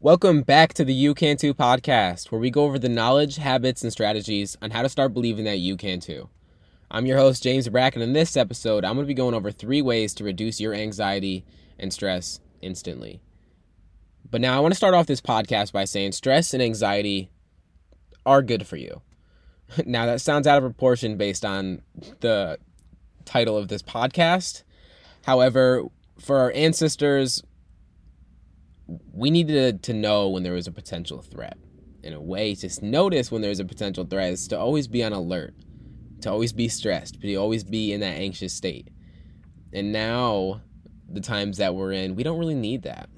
Welcome back to the You Can Too podcast, where we go over the knowledge, habits, and strategies on how to start believing that you can too. I'm your host, James Bracken. And in this episode, I'm going to be going over three ways to reduce your anxiety and stress instantly. But now I want to start off this podcast by saying stress and anxiety are good for you. Now, that sounds out of proportion based on the title of this podcast. However, for our ancestors, we needed to know when there was a potential threat. In a way, to notice when there's a potential threat is to always be on alert, to always be stressed, to always be in that anxious state. And now, the times that we're in, we don't really need that.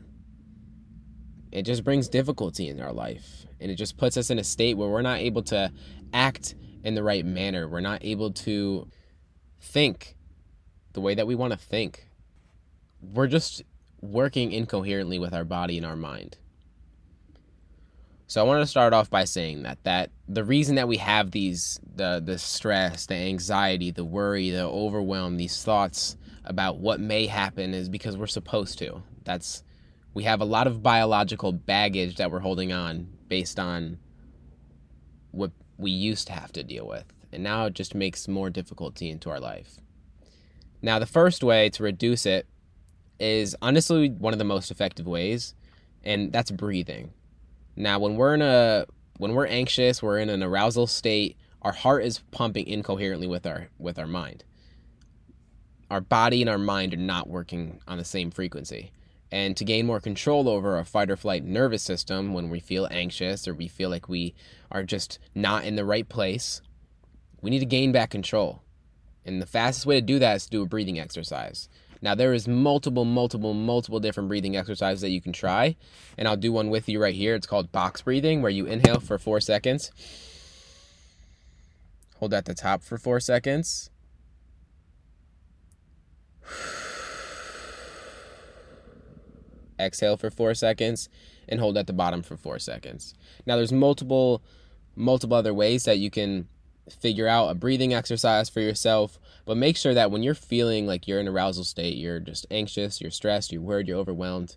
It just brings difficulty in our life. And it just puts us in a state where we're not able to act in the right manner. We're not able to think the way that we want to think. We're just working incoherently with our body and our mind. So I want to start off by saying that that the reason that we have these the the stress, the anxiety, the worry, the overwhelm, these thoughts about what may happen is because we're supposed to. That's we have a lot of biological baggage that we're holding on based on what we used to have to deal with. And now it just makes more difficulty into our life. Now, the first way to reduce it is honestly one of the most effective ways, and that's breathing. Now, when we're in a when we're anxious, we're in an arousal state, our heart is pumping incoherently with our with our mind. Our body and our mind are not working on the same frequency. And to gain more control over our fight or flight nervous system when we feel anxious or we feel like we are just not in the right place, we need to gain back control. And the fastest way to do that is to do a breathing exercise. Now there is multiple, multiple, multiple different breathing exercises that you can try, and I'll do one with you right here. It's called box breathing, where you inhale for four seconds, hold at the top for four seconds. Exhale for four seconds and hold at the bottom for four seconds. Now there's multiple multiple other ways that you can figure out a breathing exercise for yourself, but make sure that when you're feeling like you're in arousal state, you're just anxious, you're stressed, you're worried, you're overwhelmed,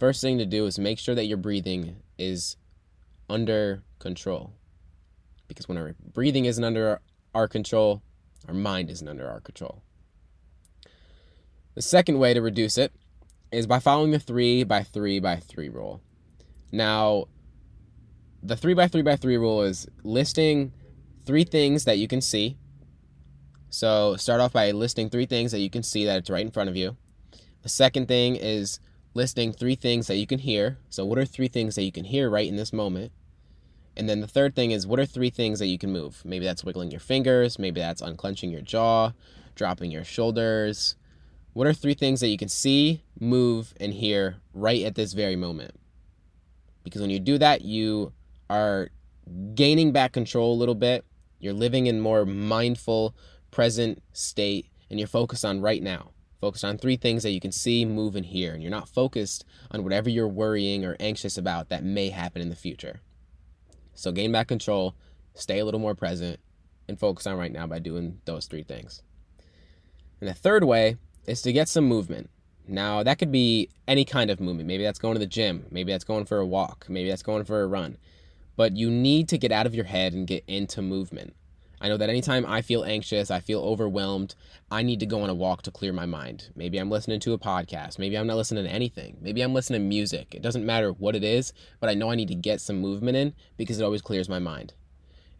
first thing to do is make sure that your breathing is under control. Because when our breathing isn't under our control, our mind isn't under our control. The second way to reduce it is by following the 3 by 3 by 3 rule. Now, the 3 by 3 by 3 rule is listing three things that you can see. So start off by listing three things that you can see that it's right in front of you. The second thing is listing three things that you can hear. So what are three things that you can hear right in this moment? And then the third thing is what are three things that you can move? Maybe that's wiggling your fingers, maybe that's unclenching your jaw, dropping your shoulders. What are three things that you can see, move, and hear right at this very moment? Because when you do that, you are gaining back control a little bit you're living in more mindful, present state, and you're focused on right now. Focused on three things that you can see, move, and hear. And you're not focused on whatever you're worrying or anxious about that may happen in the future. So gain back control, stay a little more present, and focus on right now by doing those three things. And the third way is to get some movement. Now, that could be any kind of movement. Maybe that's going to the gym. Maybe that's going for a walk. Maybe that's going for a run but you need to get out of your head and get into movement. I know that anytime I feel anxious, I feel overwhelmed, I need to go on a walk to clear my mind. Maybe I'm listening to a podcast. Maybe I'm not listening to anything. Maybe I'm listening to music. It doesn't matter what it is, but I know I need to get some movement in because it always clears my mind.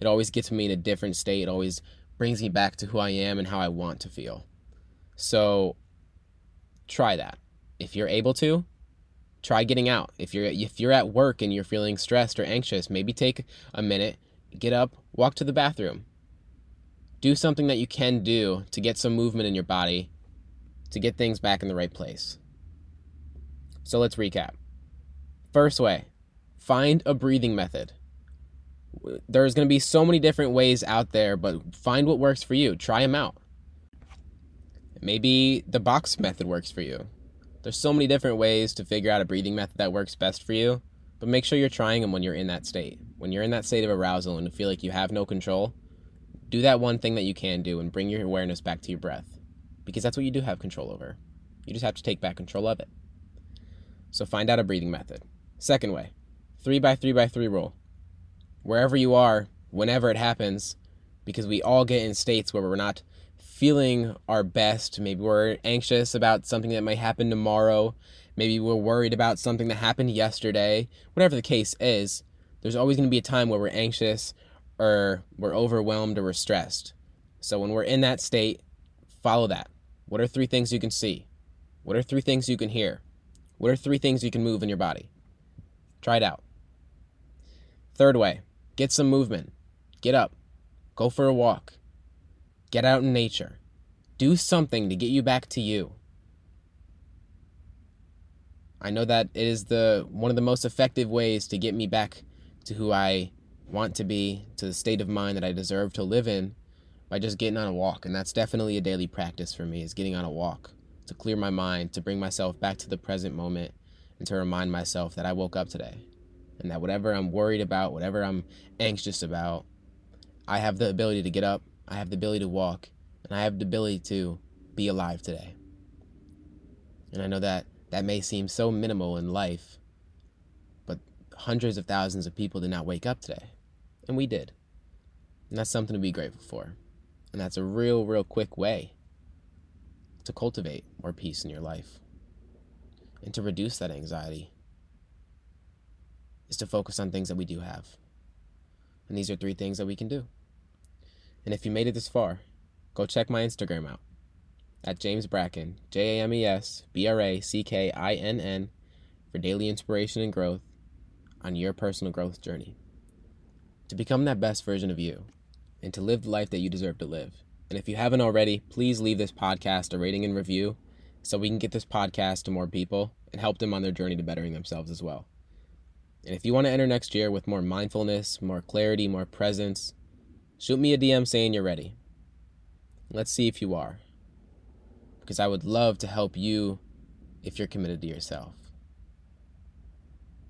It always gets me in a different state. It always brings me back to who I am and how I want to feel. So try that. If you're able to, try getting out. If you're if you're at work and you're feeling stressed or anxious, maybe take a minute, get up, walk to the bathroom. Do something that you can do to get some movement in your body to get things back in the right place. So let's recap. First way, find a breathing method. There's going to be so many different ways out there, but find what works for you. Try them out. Maybe the box method works for you. There's so many different ways to figure out a breathing method that works best for you, but make sure you're trying them when you're in that state. When you're in that state of arousal and feel like you have no control, do that one thing that you can do and bring your awareness back to your breath. because that's what you do have control over. You just have to take back control of it. So find out a breathing method. Second way, three by three by three rule. Wherever you are, whenever it happens, because we all get in states where we're not feeling our best. Maybe we're anxious about something that might happen tomorrow. Maybe we're worried about something that happened yesterday. Whatever the case is, there's always going to be a time where we're anxious or we're overwhelmed or we're stressed. So when we're in that state, follow that. What are three things you can see? What are three things you can hear? What are three things you can move in your body? Try it out. Third way, get some movement. Get up. Go for a walk. Get out in nature. Do something to get you back to you. I know that it is the one of the most effective ways to get me back to who I want to be, to the state of mind that I deserve to live in by just getting on a walk. And that's definitely a daily practice for me is getting on a walk to clear my mind, to bring myself back to the present moment and to remind myself that I woke up today and that whatever I'm worried about, whatever I'm anxious about, I have the ability to get up I have the ability to walk, and I have the ability to be alive today. And I know that that may seem so minimal in life, but hundreds of thousands of people did not wake up today. And we did. And that's something to be grateful for. And that's a real, real quick way to cultivate more peace in your life and to reduce that anxiety is to focus on things that we do have. And these are three things that we can do. And if you made it this far, go check my Instagram out at James Brackinn, J A M E S B R A C K I N N, for daily inspiration and growth on your personal growth journey. To become that best version of you and to live the life that you deserve to live. And if you haven't already, please leave this podcast a rating and review so we can get this podcast to more people and help them on their journey to bettering themselves as well. And if you want to enter next year with more mindfulness, more clarity, more presence, Shoot me a DM saying you're ready. Let's see if you are. Because I would love to help you if you're committed to yourself.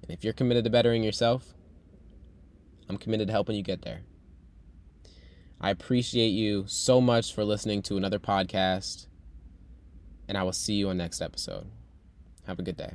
And if you're committed to bettering yourself, I'm committed to helping you get there. I appreciate you so much for listening to another podcast, and I will see you on next episode. Have a good day.